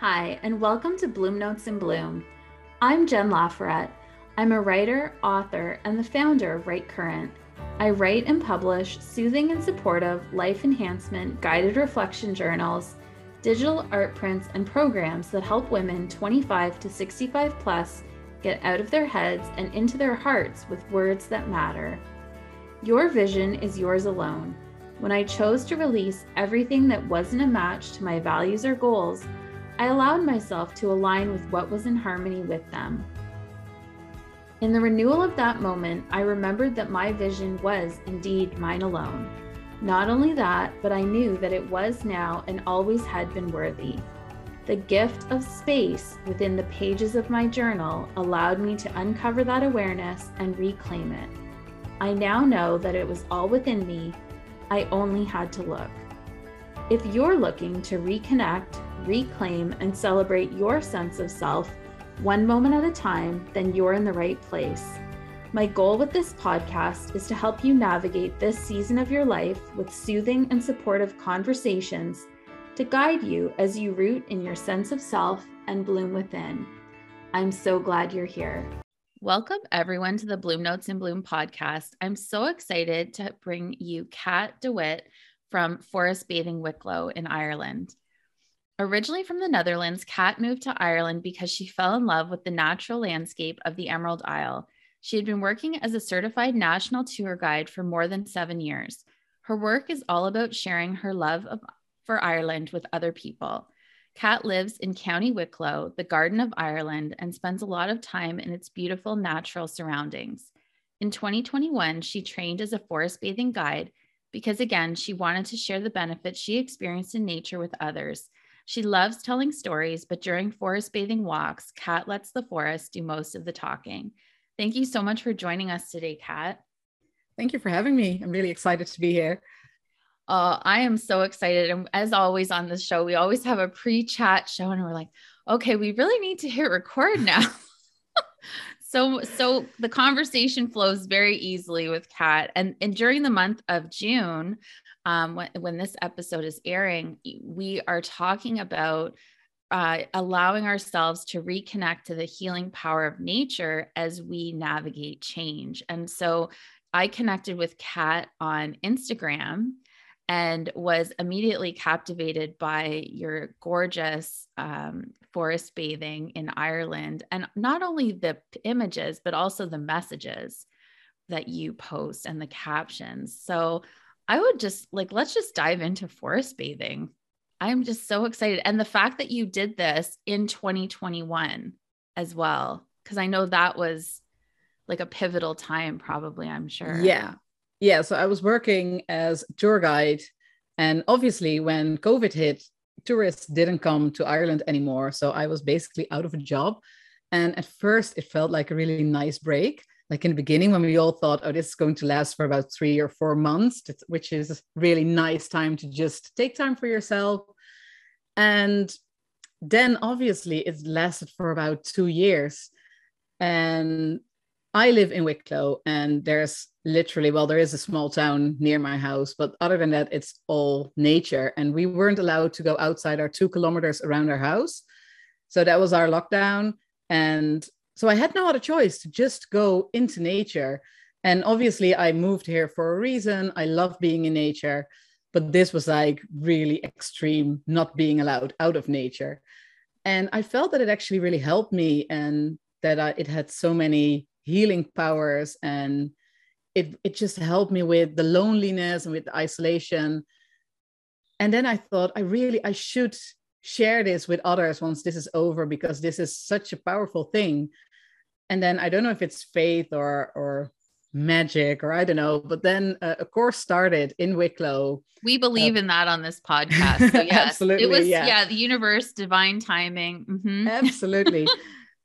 Hi, and welcome to Bloom Notes in Bloom. I'm Jen Laforet. I'm a writer, author, and the founder of Write Current. I write and publish soothing and supportive life enhancement guided reflection journals, digital art prints, and programs that help women 25 to 65 plus get out of their heads and into their hearts with words that matter. Your vision is yours alone. When I chose to release everything that wasn't a match to my values or goals, I allowed myself to align with what was in harmony with them. In the renewal of that moment, I remembered that my vision was indeed mine alone. Not only that, but I knew that it was now and always had been worthy. The gift of space within the pages of my journal allowed me to uncover that awareness and reclaim it. I now know that it was all within me. I only had to look. If you're looking to reconnect, reclaim, and celebrate your sense of self, one moment at a time, then you're in the right place. My goal with this podcast is to help you navigate this season of your life with soothing and supportive conversations to guide you as you root in your sense of self and bloom within. I'm so glad you're here. Welcome, everyone, to the Bloom Notes and Bloom podcast. I'm so excited to bring you Cat de Wit from Forest Bathing Wicklow in Ireland. Originally from the Netherlands, Cat moved to Ireland because she fell in love with the natural landscape of the Emerald Isle. She had been working as a certified national tour guide for more than seven years. Her work is all about sharing her love of, for Ireland with other people. Cat lives in County Wicklow, the Garden of Ireland, and spends a lot of time in its beautiful natural surroundings. In 2021, she trained as a forest bathing guide because, again, she wanted to share the benefits she experienced in nature with others she loves telling stories, but during forest bathing walks, Cat lets the forest do most of the talking. Thank you so much for joining us today, Cat. Thank you for having me. I'm really excited to be here. Uh, I am so excited. And as always on this show, we always have a pre chat show, and we're like, okay, we really need to hit record now. so so the conversation flows very easily with Cat. And, and during the month of June, um, when, when this episode is airing, we are talking about uh, allowing ourselves to reconnect to the healing power of nature as we navigate change. And so I connected with Cat on Instagram and was immediately captivated by your gorgeous um, forest bathing in Ireland. And not only the images, but also the messages that you post and the captions. So I would just like, let's just dive into forest bathing. I'm just so excited. And the fact that you did this in 2021 as well, because I know that was like a pivotal time, probably, I'm sure. Yeah. Yeah. So I was working as tour guide. And obviously, when COVID hit, tourists didn't come to Ireland anymore. So I was basically out of a job. And at first, it felt like a really nice break like in the beginning when we all thought oh this is going to last for about three or four months which is really nice time to just take time for yourself. And then obviously it lasted for about two years. And i live in wicklow and there's literally well there is a small town near my house but other than that it's all nature. And we weren't allowed to go outside our two kilometers around our house. So that was our lockdown. And so I had no other choice to just go into nature. And obviously, I moved here for a reason. I love being in nature, but this was like really extreme, not being allowed out of nature. And I felt that it actually really helped me and that I, it had so many healing powers and it, it just helped me with the loneliness and with the isolation. And then I thought, I really, I should share this with others once this is over because this is such a powerful thing. And then i don't know if it's faith or or magic or i don't know but then uh, a course started in wicklow. We believe uh, in that on this podcast so yes. Absolutely it was yeah, yeah. the universe divine timing mm-hmm. absolutely.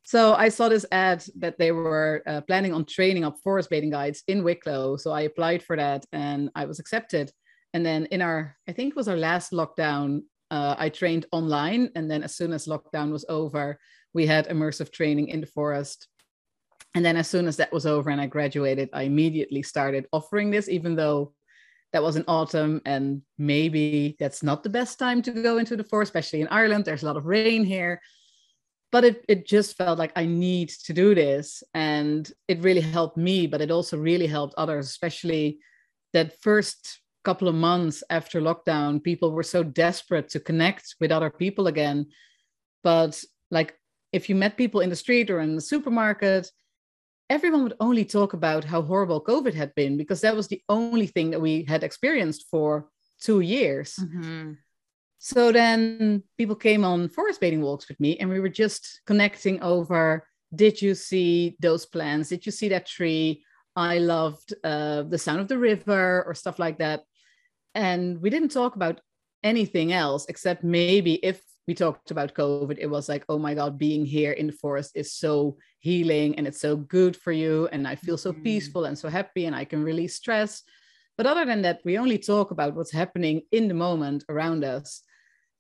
So i saw this ad that they were uh, planning on training up forest bathing guides in wicklow. So i applied for that and i was accepted. And then in our i think it was our last lockdown uh, I trained online. And then as soon as lockdown was over, we had immersive training in the forest. And then as soon as that was over and I graduated, I immediately started offering this, even though that was in autumn and maybe that's not the best time to go into the forest especially in ireland there's a lot of rain here but it, it just felt like i need to do this and it really helped me but it also really helped others especially that first couple of months after lockdown people were so desperate to connect with other people again but like if you met people in the street or in the supermarket everyone would only talk about how horrible COVID had been because that was the only thing that we had experienced for two years. Mm-hmm. So then people came on forest bathing walks with me, and we were just connecting over did you see those plants? Did you see that tree? I loved uh, the sound of the river or stuff like that. And we didn't talk about anything else except maybe if we talked about COVID, it was like, oh my God, being here in the forest is so healing and it's so good for you. And I feel so mm-hmm. peaceful and so happy and I can release stress. But other than that, we only talk about what's happening in the moment around us.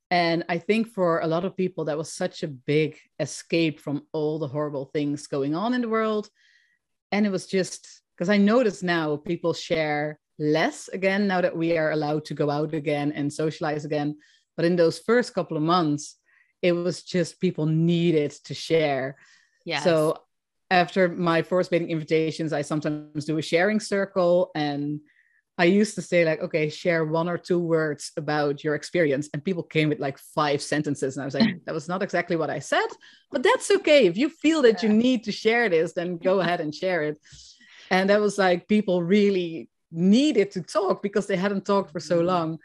And I think for a lot of people, that was such a big escape from all the horrible things going on in the world. And it was just because I notice now people share less again now that we are allowed to go out again and socialize again but in those first couple of months, it was just people needed to share. Yeah. So after my forest bathing invitations, I sometimes do a sharing circle and I used to say like, okay, share one or two words about your experience. And people came with like five sentences. And I was like, that was not exactly what I said, but that's okay. If you feel that you need to share this, then go ahead and share it. And that was like people really needed to talk because they hadn't talked for so mm-hmm. long.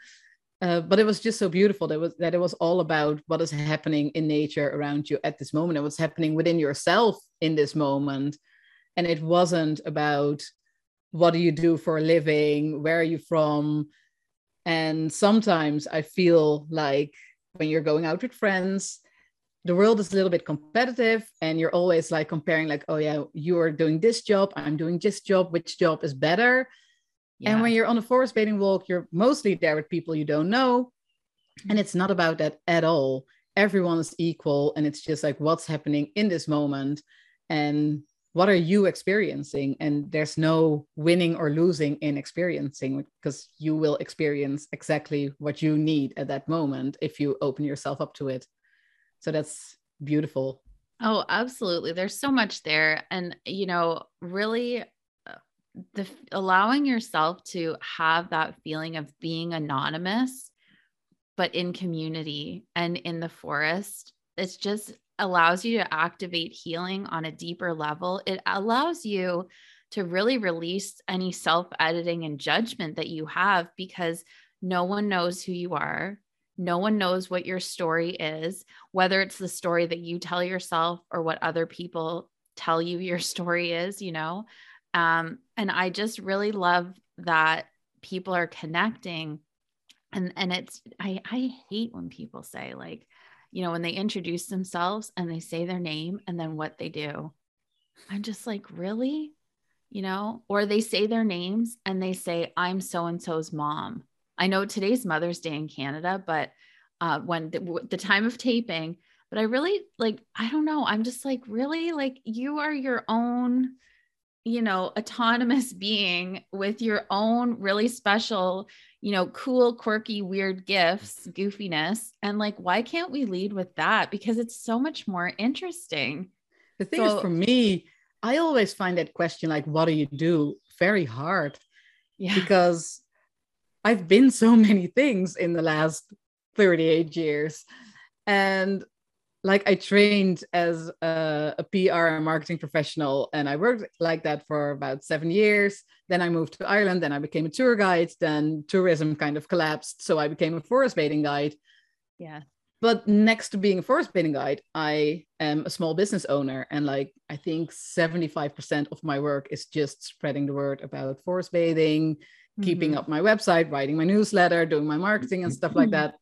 Uh, but it was just so beautiful that was that it was all about what is happening in nature around you at this moment. And what's happening within yourself in this moment. And it wasn't about what do you do for a living? Where are you from? And sometimes i feel like when you're going out with friends the world is a little bit competitive and you're always like comparing like oh yeah you're doing this job i'm doing this job which job is better yeah. And when you're on a forest bathing walk, you're mostly there with people you don't know. And it's not about that at all. Everyone is equal. And it's just like what's happening in this moment and what are you experiencing? And there's no winning or losing in experiencing because you will experience exactly what you need at that moment if you open yourself up to it. So that's beautiful. Oh, absolutely. There's so much there. And, you know, really the allowing yourself to have that feeling of being anonymous but in community and in the forest it just allows you to activate healing on a deeper level. It allows you to really release any self editing and judgment that you have because no one knows who you are. No one knows what your story is whether it's the story that you tell yourself or what other people tell you your story is you know um, and I just really love that people are connecting. And and it's I I hate when people say like, you know, when they introduce themselves and they say their name and then what they do. I'm just like, really? You know, or they say their names and they say, I'm so and so's mom. I know today's Mother's Day in Canada, but uh, when the, the time of taping, but I really like, I don't know. I'm just like, really? Like, you are your own you know, autonomous being with your own really special, you know, cool, quirky, weird gifts, goofiness. And like, why can't we lead with that? Because it's so much more interesting. The thing so, is, for me, I always find that question, like, what do you do, very hard. Yeah. Because I've been so many things in the last 38 years. And like I trained as a, a, PR and marketing professional, and I worked like that for about seven years. Then I moved to Ireland, then I became a tour guide. Then tourism kind of collapsed, so I became a forest bathing guide. Yeah. But next to being a forest bathing guide, I am a small business owner, and like I think seventy-five percent of my work is just spreading the word about forest bathing, mm-hmm. keeping up my website, writing my newsletter, doing my marketing and stuff like that.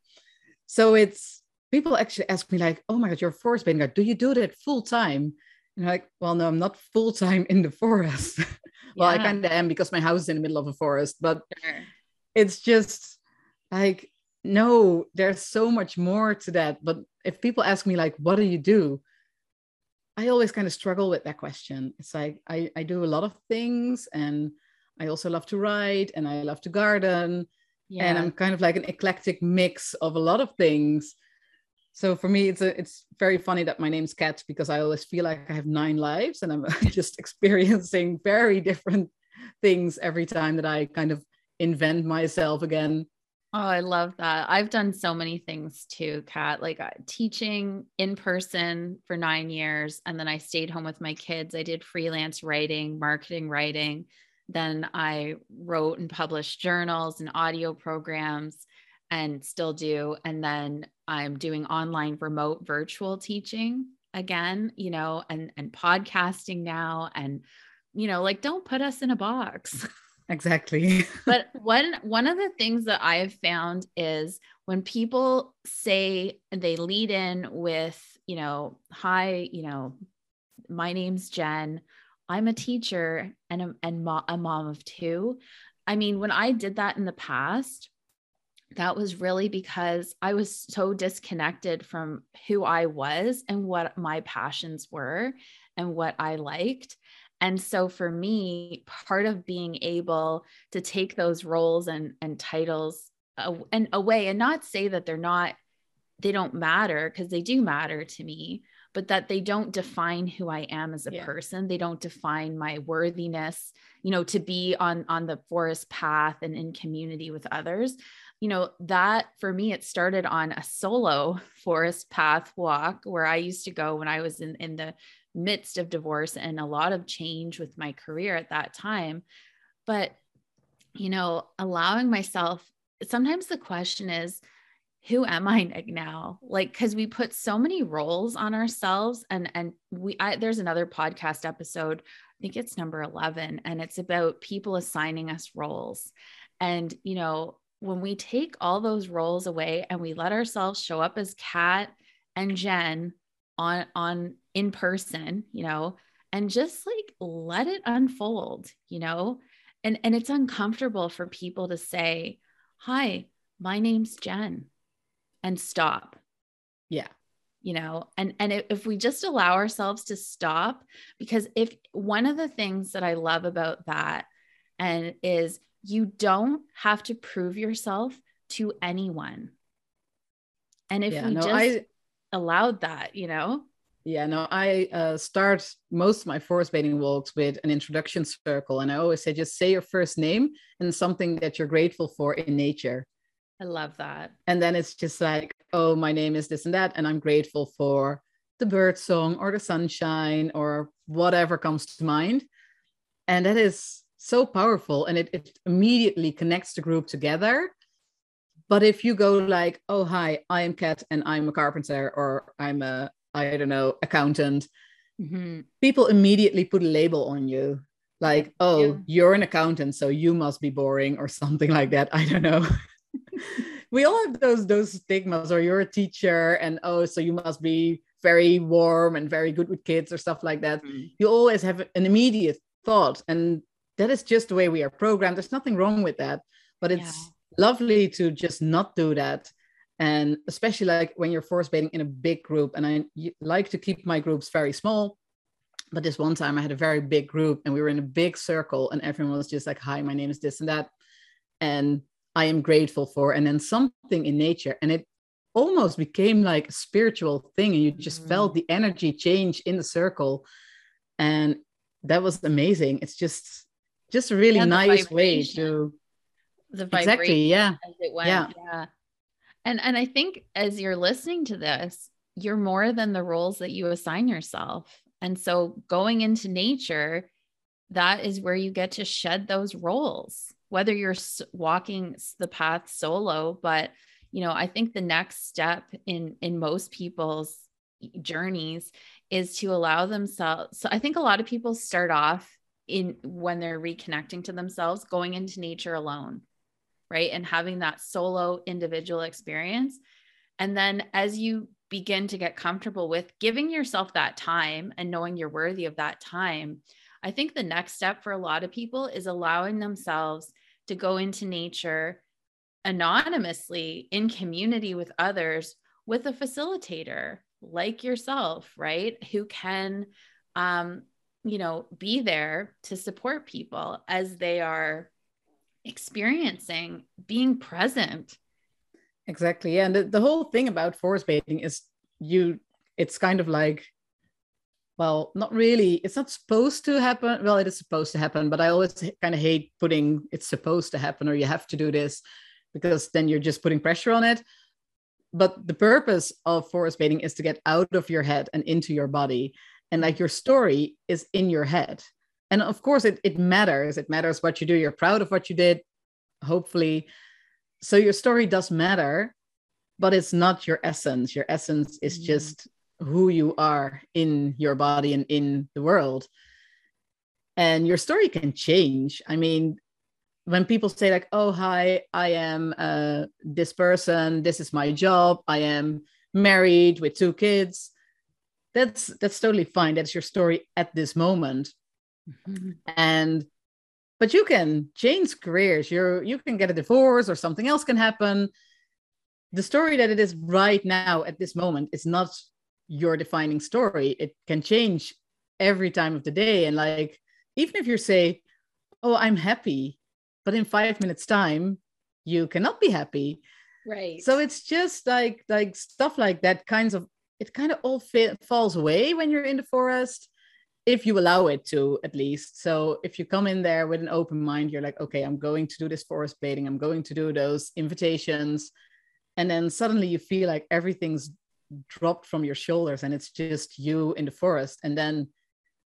So it's people actually ask me like, "Oh my God, you're a forest bathing guide. Do you do that full time?" And I'm like, "Well, no, I'm not full time in the forest. well, yeah. I kind of am because my house is in the middle of a forest, but sure. it's just like, no, there's so much more to that. But if people ask me like, "What do you do?" I always kind of struggle with that question. It's like I, I do a lot of things and I also love to write and I love to garden. Yeah. And I'm kind of like an eclectic mix of a lot of things. So for me, it's a, it's very funny that my name's Cat because I always feel like I have nine lives and I'm just experiencing very different things every time that I kind of invent myself again. Oh, I love that. I've done so many things too, Cat, like uh, teaching in person for nine years. And then I stayed home with my kids. I did freelance writing, marketing writing. Then I wrote and published journals and audio programs and still do. And then I'm doing online remote virtual teaching again, you know, and and podcasting now and you know, like don't put us in a box. Exactly. but one one of the things that I have found is when people say they lead in with, you know, hi, you know, my name's Jen. I'm a teacher and a, and mo- a mom of two. I mean, when I did that in the past, that was really because I was so disconnected from who I was and what my passions were and what I liked. And so for me, part of being able to take those roles and, and titles and away and not say that they're not, they don't matter because they do matter to me, but that they don't define who I am as a yeah. person. They don't define my worthiness, you know, to be on, on the forest path and in community with others. You know, that for me, it started on a solo forest path walk where I used to go when I was in, in the midst of divorce and a lot of change with my career at that time. But, you know, allowing myself, sometimes the question is, who am I now? Like, because we put so many roles on ourselves, and and we I, there's another podcast episode, I think it's number eleven, and it's about people assigning us roles, and you know when we take all those roles away and we let ourselves show up as Cat and Jen on on in person, you know, and just like let it unfold, you know. And and it's uncomfortable for people to say, "Hi, my name's Jen." And stop. Yeah. You know, and and if we just allow ourselves to stop because if one of the things that I love about that and is you don't have to prove yourself to anyone. And if yeah, we no, just I, allowed that, you know? Yeah, no, I uh, start most of my forest bathing walks with an introduction circle. And I always say, just say your first name and something that you're grateful for in nature. I love that. And then it's just like, oh, my name is this and that. And I'm grateful for the bird song or the sunshine or whatever comes to mind. And that is so powerful. And it, it immediately connects the group together but if you go like, oh, hi, I am Cat and I'm a carpenter or I'm a, I don't know, accountant, mm-hmm. people immediately put a label on you. Like, oh, yeah. you're an accountant, so you must be boring or something like that. I don't know. we all have those those stigmas, or you're a teacher, and oh, so you must be very warm and very good with kids or stuff like that. Mm-hmm. You always have an immediate thought, and that is just the way we are programmed. There's nothing wrong with that, but it's yeah lovely to just not do that and especially like when you're forest bathing in a big group and i like to keep my groups very small but this one time i had a very big group and we were in a big circle and everyone was just like hi my name is this and that and i am grateful for and then something in nature and it almost became like a spiritual thing and you just mm-hmm. felt the energy change in the circle and that was amazing it's just just a really nice way to the vibration exactly, yeah. as it went. Yeah. yeah. And and I think as you're listening to this, you're more than the roles that you assign yourself. And so going into nature, that is where you get to shed those roles, whether you're walking the path solo, but you know, I think the next step in in most people's journeys is to allow themselves. So I think a lot of people start off in when they're reconnecting to themselves going into nature alone right? And having that solo individual experience. And then as you begin to get comfortable with giving yourself that time and knowing you're worthy of that time, I think the next step for a lot of people is allowing themselves to go into nature anonymously in community with others with a facilitator like yourself, right? Who can um, you know, be there to support people as they are experiencing being present. Exactly. Yeah. And the, the whole thing about forest bathing is you, it's kind of like, well, not really. It's not supposed to happen. Well, it is supposed to happen, but I always kind of hate putting it's supposed to happen or you have to do this because then you're just putting pressure on it. But the purpose of forest bathing is to get out of your head and into your body. And like your story is in your head. And of course, it, it matters. It matters what you do. You're proud of what you did, hopefully. So your story does matter, but it's not your essence. Your essence is mm. just who you are in your body and in the world. And your story can change. I mean, when people say like oh hi i am uh, this person this is my job i am married with two kids that's that's totally fine. That's your story at this moment. Mm-hmm. and but you can change careers you're you can get a divorce or something else can happen. The story that it is right now at this moment is not your defining story. It can change every time of the day. And like even if you say oh i'm happy but in five minutes time you cannot be happy. Right. So it's just like like stuff like that kinds of it kind of all fa- falls away when you're in the forest if you allow it to at least so if you come in there with an open mind you're like okay i'm going to do this forest bathing i'm going to do those invitations and then suddenly you feel like everything's dropped from your shoulders and it's just you in the forest and then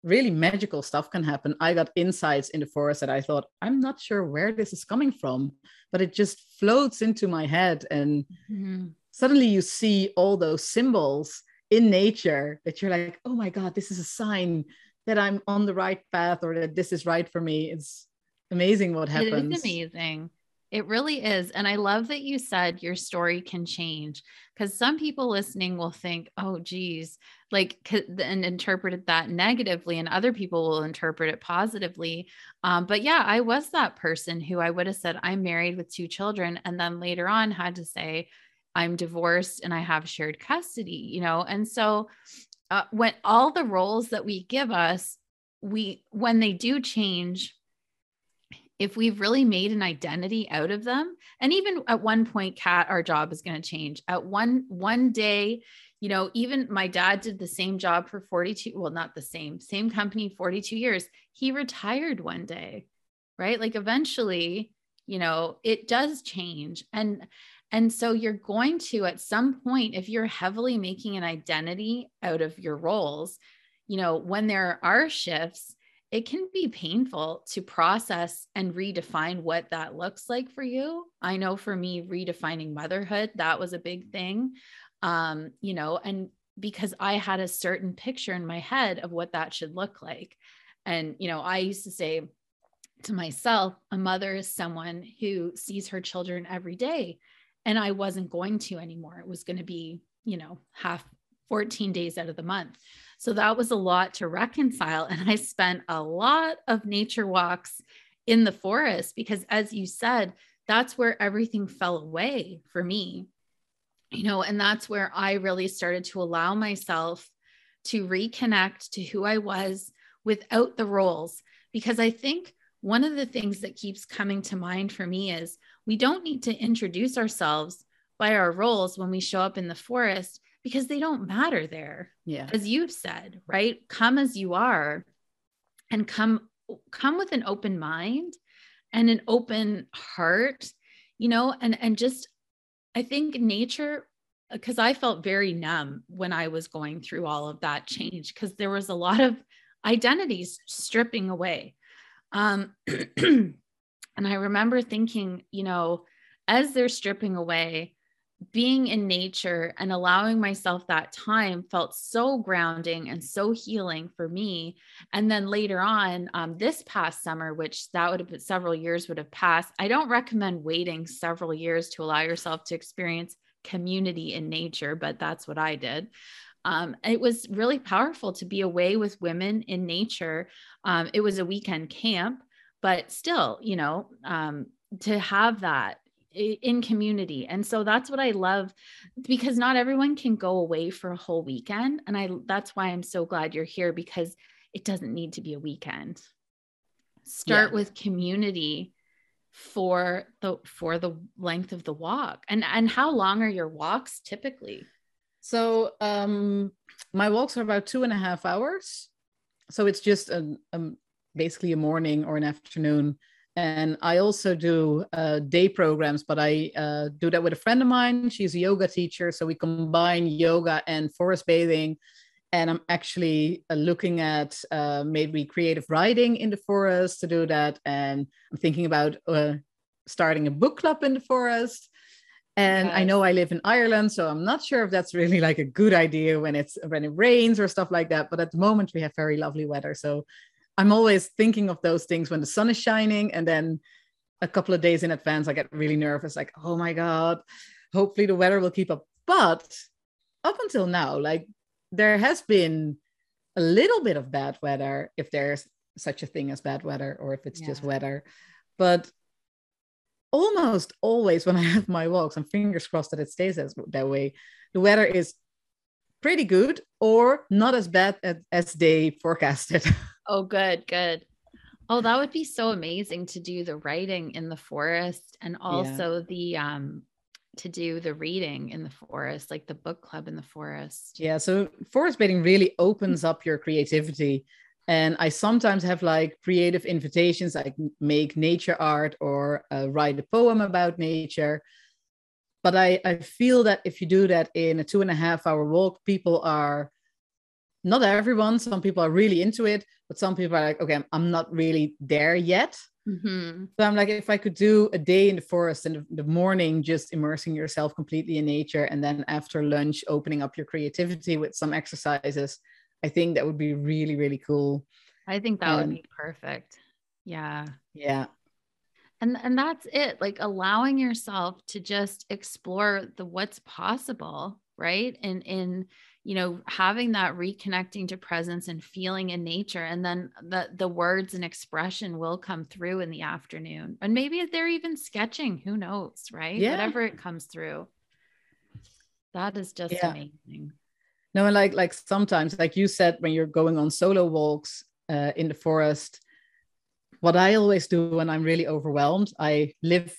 really magical stuff can happen. I got insights in the forest that I thought, I'm not sure where this is coming from, but it just floats into my head. And mm-hmm. Suddenly you see all those symbols in nature that you're like, oh my God, this is a sign that I'm on the right path or that this is right for me. It's amazing what happens. It is amazing. It really is. And I love that you said your story can change because some people listening will think, oh, geez, like, and interpreted that negatively, and other people will interpret it positively. Um, but yeah, I was that person who I would have said, I'm married with two children. And then later on had to say, I'm divorced and I have shared custody, you know? And so uh, when all the roles that we give us, we, when they do change, if we've really made an identity out of them and even at one point cat our job is going to change. At one one day you know even my dad did the same job for 42 well not the same same company 42 years. He retired one day right? Like eventually you know it does change. And and so you're going to at some point if you're heavily making an identity out of your roles you know when there are shifts it can be painful to process and redefine what that looks like for you. I know for me, redefining motherhood, that was a big thing. Um, you know, and because I had a certain picture in my head of what that should look like. And, you know, I used to say to myself, a mother is someone who sees her children every day. And I wasn't going to anymore. It was going to be, you know, half 14 days out of the month. So that was a lot to reconcile. And I spent a lot of nature walks in the forest because, as you said, that's where everything fell away for me. You know, and that's where I really started to allow myself to reconnect to who I was without the roles. Because I think one of the things that keeps coming to mind for me is we don't need to introduce ourselves by our roles when we show up in the forest because they don't matter there. Yeah. As you've said, right? Come as you are and come come with an open mind and an open heart, you know, and and just I think nature because I felt very numb when I was going through all of that change because there was a lot of identities stripping away. Um, and I remember thinking, you know, as they're stripping away, being in nature and allowing myself that time felt so grounding and so healing for me. And then later on um, this past summer which that would have been several years would have passed i don't recommend waiting several years to allow yourself to experience community in nature but that's what i did um, it was really powerful to be away with women in nature um, it was a weekend camp but still you know um, to have that in community. And so that's what I love because not everyone can go away for a whole weekend and I that's why I'm so glad you're here because it doesn't need to be a weekend. Start yeah. with community for the for the length of the walk. And and how long are your walks typically? So um my walks are about two and a half hours. So it's just a, a basically a morning or an afternoon and I also do uh, day programs, but I uh, do that with a friend of mine. She's a yoga teacher, so we combine yoga and forest bathing. And I'm actually uh, looking at uh, maybe creative writing in the forest to do that, and I'm thinking about uh, starting a book club in the forest. And yes. I know I live in Ireland, so I'm not sure if that's really like a good idea when it's when it rains or stuff like that. But at the moment, we have very lovely weather, so I'm always thinking of those things when the sun is shining, and then a couple of days in advance, I get really nervous, like, oh my God, hopefully the weather will keep up. But up until now, like there has been a little bit of bad weather, if there's such a thing as bad weather, or if it's yeah. just weather. But almost always when I have my walks, I'm fingers crossed that it stays as, that way. The weather is pretty good or not as bad as, as they forecasted. Oh, good, good. Oh, that would be so amazing to do the writing in the forest and also yeah. the um to do the reading in the forest, like the book club in the forest. Yeah, so forest bathing really opens up your creativity. And I sometimes have like creative invitations, like make nature art or uh, write a poem about nature. But I, I feel that if you do that in a two and a half hour walk, people are not everyone. Some people are really into it, but some people are like, okay, I'm not really there yet. Mm-hmm. So I'm like, if I could do a day in the forest in the morning, just immersing yourself completely in nature, and then after lunch, opening up your creativity with some exercises, I think that would be really, really cool. I think that would be perfect. Yeah. Yeah. And and that's it. Like allowing yourself to just explore the what's possible, right? And in you know having that reconnecting to presence and feeling in nature and then the the words and expression will come through in the afternoon and maybe they're even sketching who knows right yeah. whatever it comes through that is just yeah. amazing no and like like sometimes like you said when you're going on solo walks uh, in the forest what i always do when i'm really overwhelmed i live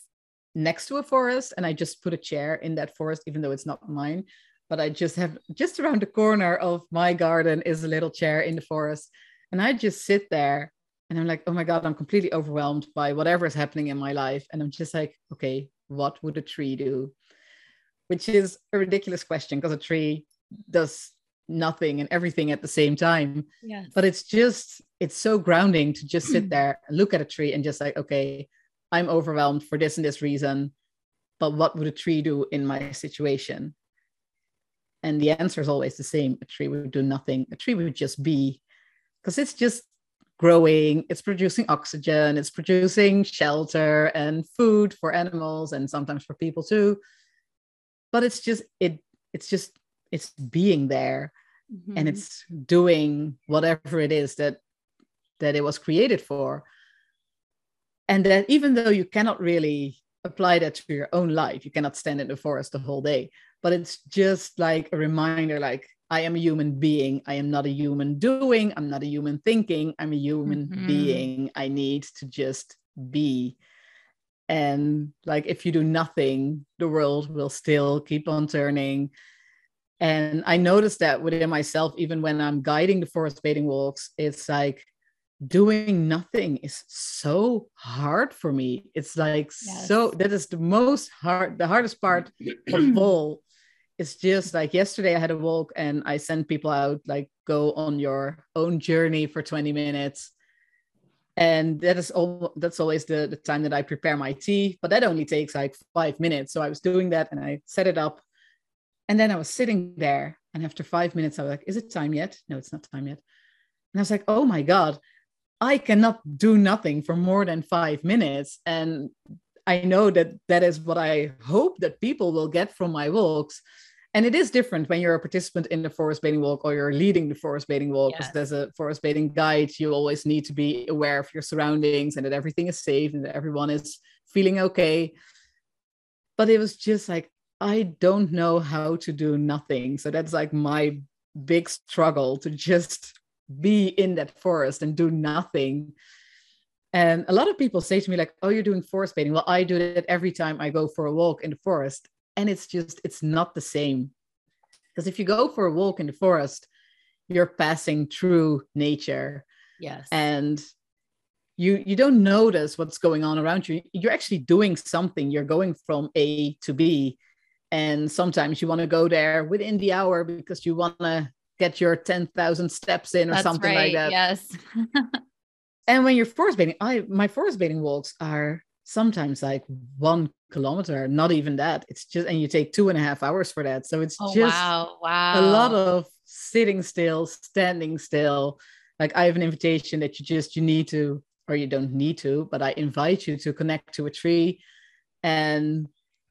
next to a forest and i just put a chair in that forest even though it's not mine but I just have just around the corner of my garden is a little chair in the forest. And I just sit there and I'm like, oh my God, I'm completely overwhelmed by whatever is happening in my life. And I'm just like, okay, what would a tree do? Which is a ridiculous question because a tree does nothing and everything at the same time. Yes. But it's just, it's so grounding to just sit there and look at a tree and just like, okay, I'm overwhelmed for this and this reason. But what would a tree do in my situation? And the answer is always the same a tree would do nothing, a tree would just be, because it's just growing, it's producing oxygen, it's producing shelter and food for animals and sometimes for people too. But it's just, it, it's just, it's being there mm-hmm. and it's doing whatever it is that that it was created for and that even though you cannot really apply that to your own life you cannot stand in the forest the whole day but it's just like a reminder like I am a human being. I am not a human doing. I'm not a human thinking. I'm a human mm-hmm. being. I need to just be. And like, if you do nothing, the world will still keep on turning. And I noticed that within myself, even when I'm guiding the forest bathing walks, it's like doing nothing is so hard for me. It's like yes. so, that is the most hard, the hardest part of all it's just like yesterday I had a walk and I sent people out like go on your own journey for 20 minutes. And that is all that's always the, the time that I prepare my tea, but that only takes like five minutes. So I was doing that and I set it up. And then I was sitting there. And after five minutes, I was like, is it time yet? No, it's not time yet. And I was like, oh my God, I cannot do nothing for more than five minutes. And I know that that is what I hope that people will get from my walks and it is different when you're a participant in the forest bathing walk or you're leading the forest bathing walk because yes. there's a forest bathing guide you always need to be aware of your surroundings and that everything is safe and that everyone is feeling okay but it was just like i don't know how to do nothing so that's like my big struggle to just be in that forest and do nothing. And a lot of people say to me, like, oh, you're doing forest bathing. Well, I do it every time I go for a walk in the forest. And it's just, it's not the same. Because if you go for a walk in the forest, you're passing through nature. Yes. And you you don't notice what's going on around you. You're actually doing something. You're going from A to B. And sometimes you want to go there within the hour because you want to get your 10,000 steps in or That's something right. like that. Yes. And when you're forest bathing, I my forest bathing walks are sometimes like one kilometer, not even that. It's just and you take two and a half hours for that. So it's oh, just wow. Wow. a lot of sitting still, standing still. Like I have an invitation that you just you need to, or you don't need to, but I invite you to connect to a tree and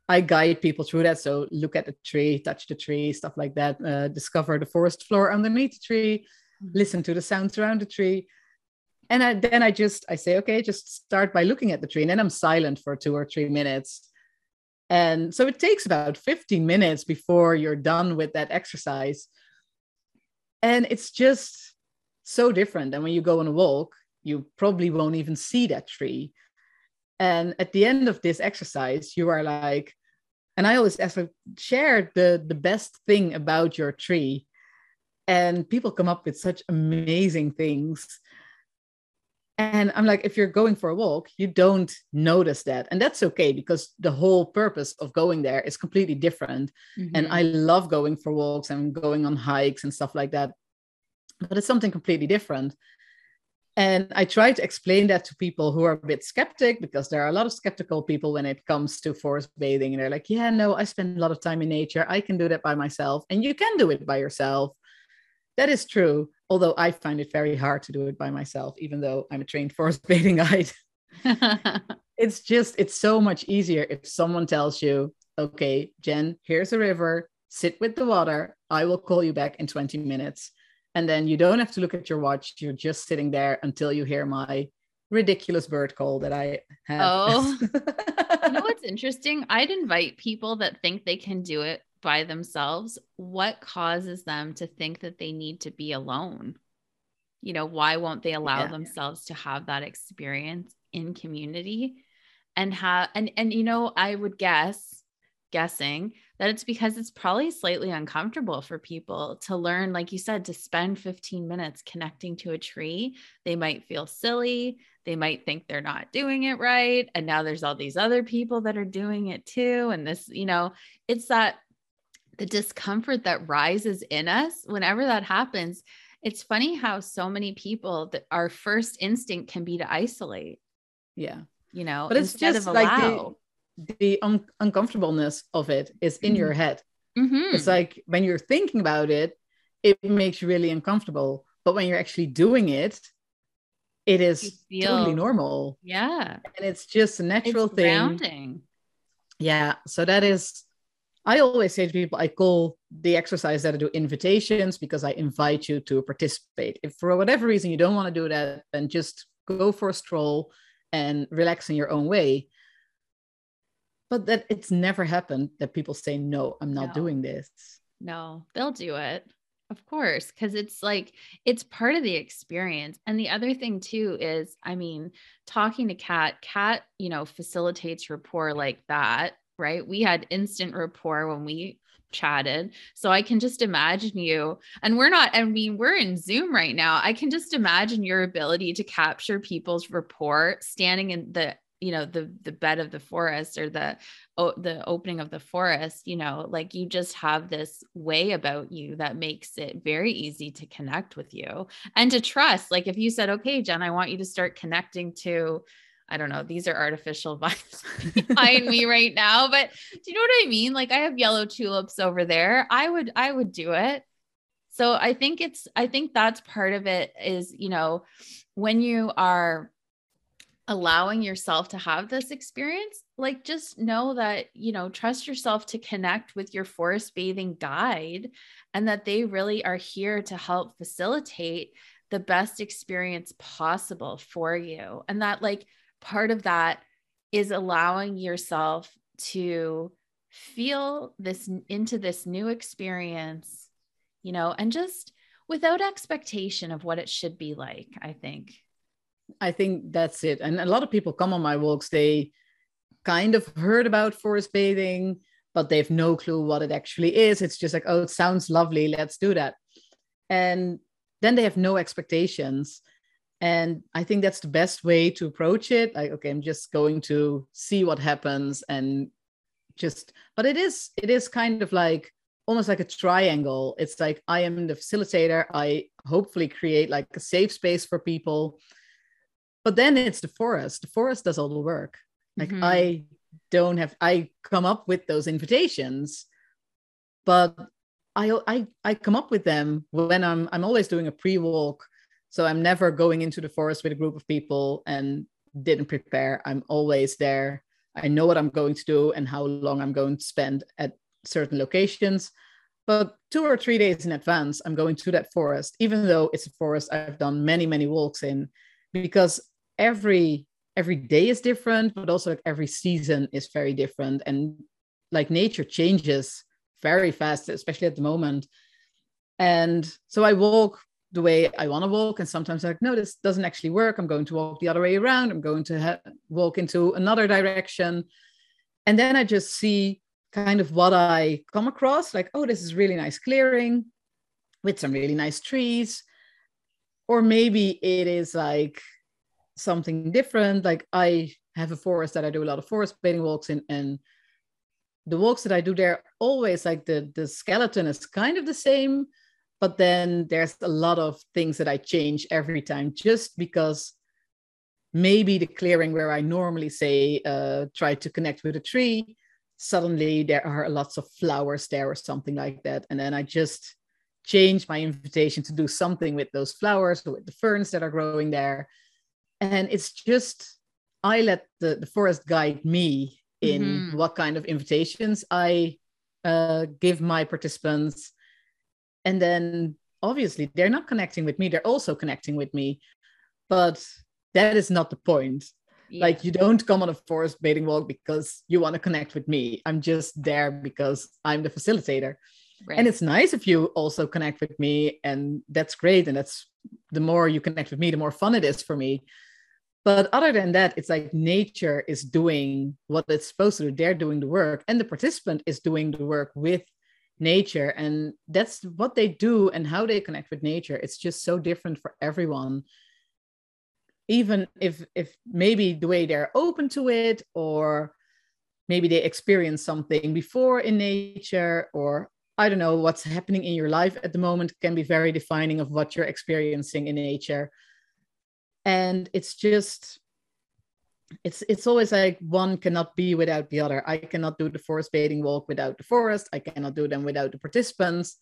I guide people through that. So look at the tree, touch the tree, stuff like that. Uh, discover the forest floor underneath the tree. Listen to the sounds around the tree. And I, then I just I say, okay, just start by looking at the tree, and then I'm silent for two or three minutes. And so it takes about 15 minutes before you're done with that exercise. And it's just so different. And when you go on a walk, you probably won't even see that tree. And at the end of this exercise, you are like, and I always ask, like, share the, the best thing about your tree. And people come up with such amazing things. And I'm like, if you're going for a walk, you don't notice that. And that's okay because the whole purpose of going there is completely different. Mhm. And I love going for walks and going on hikes and stuff like that. But it's something completely different. And I try to explain that to people who are a bit skeptic because there are a lot of skeptical people when it comes to forest bathing. And they're like, yeah, no, I spend a lot of time in nature. I can do that by myself. And you can do it by yourself. That is true. Although I find it very hard to do it by myself, even though I'm a trained forest bathing guide. It's just, it's so much easier if someone tells you, okay, Jen, here's a river, sit with the water. I will call you back in 20 minutes. And then you don't have to look at your watch. You're just sitting there until you hear my ridiculous bird call that I have. Oh. you know what's interesting? I'd invite people that think they can do it by themselves. What causes them to think that they need to be alone? You know, why won't they allow Yeah. themselves to have that experience in community and have and and you know, I would guess guessing that it's because it's probably slightly uncomfortable for people to learn like you said to spend 15 minutes connecting to a tree. They might feel silly, they might think they're not doing it right and now there's all these other people that are doing it too and this you know it's that the discomfort that rises in us whenever that happens it's funny how so many people that our first instinct can be to isolate yeah. you know But it's instead just of like the- allow. The un- uncomfortableness of it is in your head. Mhm. It's like when you're thinking about it, it makes you really uncomfortable. But when you're actually doing it, it is feel- totally normal. yeah And it's just a natural it's thing. grounding Yeah. So that is, I always say to people, I call the exercise that I do invitations because I invite you to participate. If for whatever reason you don't want to do that, then just go for a stroll and relax in your own way. But that it's never happened that people say, no, I'm not No. doing this. No, they'll do it. Of course, because it's like it's part of the experience. And the other thing too is, I mean, talking to cat cat you know, facilitates rapport like that, right? We had instant rapport when we chatted. So I can just imagine you, and we're not, I mean, we're in Zoom right now. I can just imagine your ability to capture people's rapport standing in the you know the the bed of the forest or the the opening of the forest you know like you just have this way about you that makes it very easy to connect with you and to trust. Like if you said okay jen i want you to start connecting to i don't know these are artificial vibes behind me right now but do you know what i mean? Like i have yellow tulips over there. I would i would do it. So i think it's i think that's part of it is you know when you are allowing yourself to have this experience like just know that you know trust yourself to connect with your forest bathing guide and that they really are here to help facilitate the best experience possible for you and that like part of that is allowing yourself to feel this into this new experience you know and just without expectation of what it should be like, I think. I think that's it. And a lot of people come on my walks, they kind of heard about forest bathing, but they have no clue what it actually is. It's just like, oh, it sounds lovely. Let's do that. And then they have no expectations. And I think that's the best way to approach it. Like, okay, I'm just going to see what happens and just, but it is, it is kind of like almost like a triangle. It's like I am the facilitator. I hopefully create like a safe space for people. But then it's the forest. The forest does all the work. Like mm-hmm. I don't have I come up with those invitations, but I I I come up with them when I'm I'm always doing a pre-walk. So I'm never going into the forest with a group of people and didn't prepare. I'm always there. I know what I'm going to do and how long I'm going to spend at certain locations. But two or three days in advance, I'm going to that forest, even though it's a forest I've done many, many walks in, because every every day is different, but also like every season is very different. And like nature changes very fast, especially at the moment. And so I walk the way I want to walk. And sometimes I'm like, no, this doesn't actually work. I'm going to walk the other way around. I'm going to ha- walk into another direction. And then I just see kind of what I come across like, oh, this is really nice clearing with some really nice trees. Or maybe it is like something different. Like I have a forest that I do a lot of forest bathing walks in, and the walks that I do there always like the the skeleton is kind of the same, but then there's a lot of things that I change every time just because maybe the clearing where I normally say uh, try to connect with a tree, suddenly there are lots of flowers there or something like that, and then I just change my invitation to do something with those flowers or with the ferns that are growing there and it's just i let the, the forest guide me in mm-hmm. what kind of invitations i uh, give my participants and then obviously they're not connecting with me they're also connecting with me but that is not the point yeah. like you don't come on a forest bathing walk because you want to connect with me i'm just there because i'm the facilitator right. and it's nice if you also connect with me and that's great and that's the more you connect with me the more fun it is for me but other than that, it's like nature is doing what it's supposed to do. They're doing the work, and the participant is doing the work with nature. And that's what they do and how they connect with nature. It's just so different for everyone. Even if if maybe the way they're open to it, or maybe they experience something before in nature, or I don't know what's happening in your life at the moment can be very defining of what you're experiencing in nature and it's just it's it's always like one cannot be without the other. I cannot do the forest bathing walk without the forest. I cannot do them without the participants.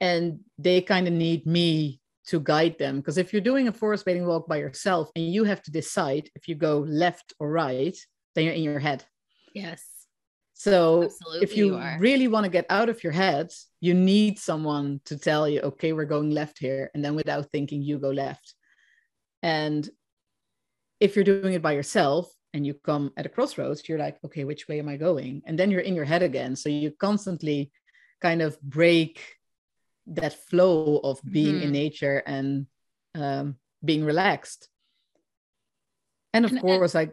And they kind of need me to guide them. Because if you're doing a forest bathing walk by yourself and you have to decide if you go left or right then you're in your head. Yes. So Absolutely if you, you really want to get out of your head you need someone to tell you okay we're going left here and then without thinking you go left and if you're doing it by yourself and you come at a crossroads, you're like, okay, which way am I going? And then you're in your head again. So you constantly kind of break that flow of being mm-hmm. in nature and um, being relaxed. And of and, course, like,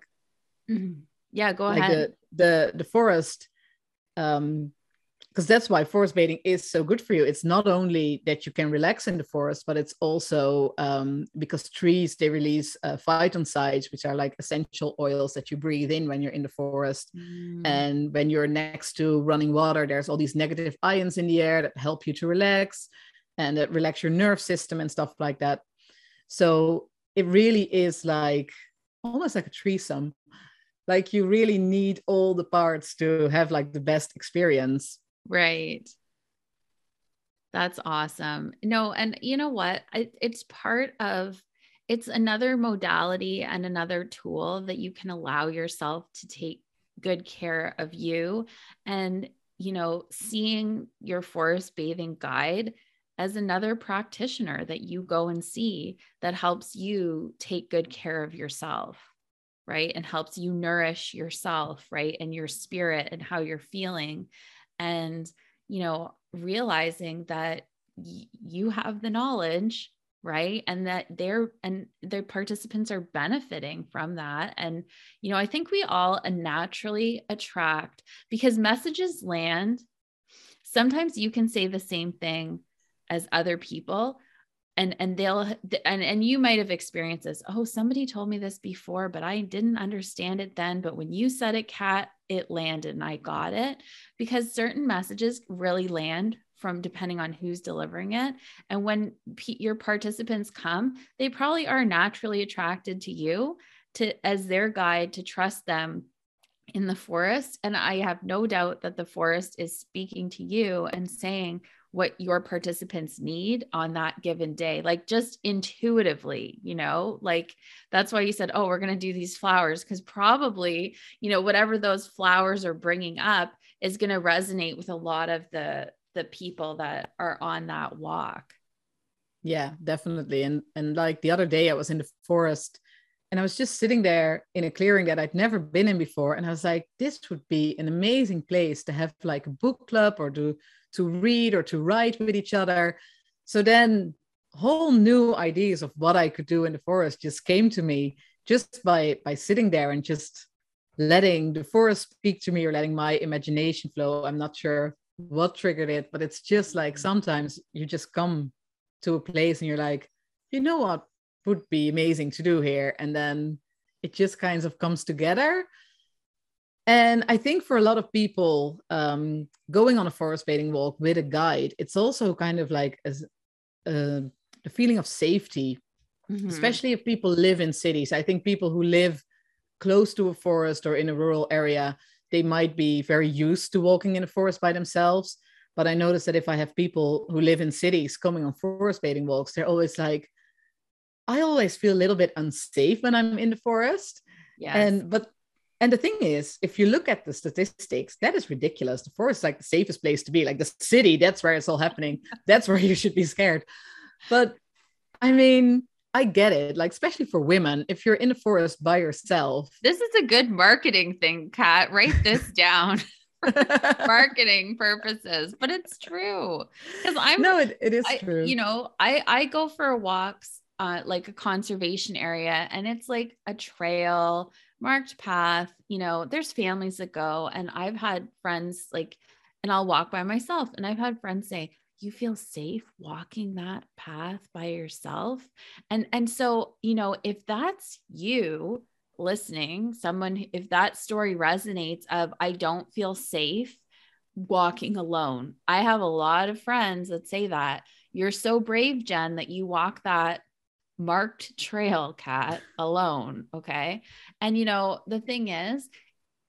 mm-hmm. yeah, go like ahead. The, the, the forest um, because that's why forest bathing is so good for you. It's not only that you can relax in the forest but it's also um, because trees they release uh, phytoncides which are like essential oils that you breathe in when you're in the forest. Mm. and when you're next to running water there's all these negative ions in the air that help you to relax and that relax your nerve system and stuff like that. So it really is like almost like a threesome. Like you really need all the parts to have like the best experience Right. That's awesome. No, and you know what? I, it's part of it's another modality and another tool that you can allow yourself to take good care of you and you know seeing your forest bathing guide as another practitioner that you go and see that helps you take good care of yourself right and helps you nourish yourself right and your spirit and how you're feeling and you know realizing that y- you have the knowledge right? And that they're and their participants are benefiting from that. And you know i think we all naturally attract because messages land. Sometimes you can say the same thing as other people and and they'll and and you might have experienced this oh somebody told me this before but i didn't understand it then but when you said it Cat it landed and i got it because certain messages really land from depending on who's delivering it. And when p- your participants come, they probably are naturally attracted to you to as their guide to trust them in the forest. And I have no doubt that the forest is speaking to you and saying what your participants need on that given day, like just intuitively, you know, like that's why you said, oh, we're going to do these flowers. Cause probably, you know, whatever those flowers are bringing up is going to resonate with a lot of the the people that are on that walk yeah definitely and and like the other day i was in the forest and i was just sitting there in a clearing that i'd never been in before and i was like this would be an amazing place to have like a book club or to to read or to write with each other. So then whole new ideas of what i could do in the forest just came to me just by by sitting there and just letting the forest speak to me or letting my imagination flow. I'm not sure what triggered it, but it's just like sometimes you just come to a place and you're like, you know what would be amazing to do here, and then it just kind of comes together. And I think for a lot of people, um, going on a forest bathing walk with a guide, it's also kind of like a, uh, the feeling of safety, mm-hmm. especially if people live in cities. I think people who live close to a forest or in a rural area, they might be very used to walking in a forest by themselves. But I notice that if I have people who live in cities coming on forest bathing walks, they're always like, I always feel a little bit unsafe when I'm in the forest. Yeah. And but and the thing is, if you look at the statistics, that is ridiculous. The forest is like the safest place to be. Like the city, that's where it's all happening. that's where you should be scared. But I mean, I get it. Like, especially for women, if you're in the forest by yourself. This is a good marketing thing, Cat. Write this down. marketing purposes, but it's true. Because I'm no, it, it is I, true. You know, I I go for walks uh like a conservation area and it's like a trail, marked path. You know, there's families that go, and I've had friends like, and I'll walk by myself, and I've had friends say, you feel safe walking that path by yourself and and so you know if that's you listening someone if that story resonates of i don't feel safe walking alone i have a lot of friends that say that you're so brave jen that you walk that marked trail cat alone okay? And you know the thing is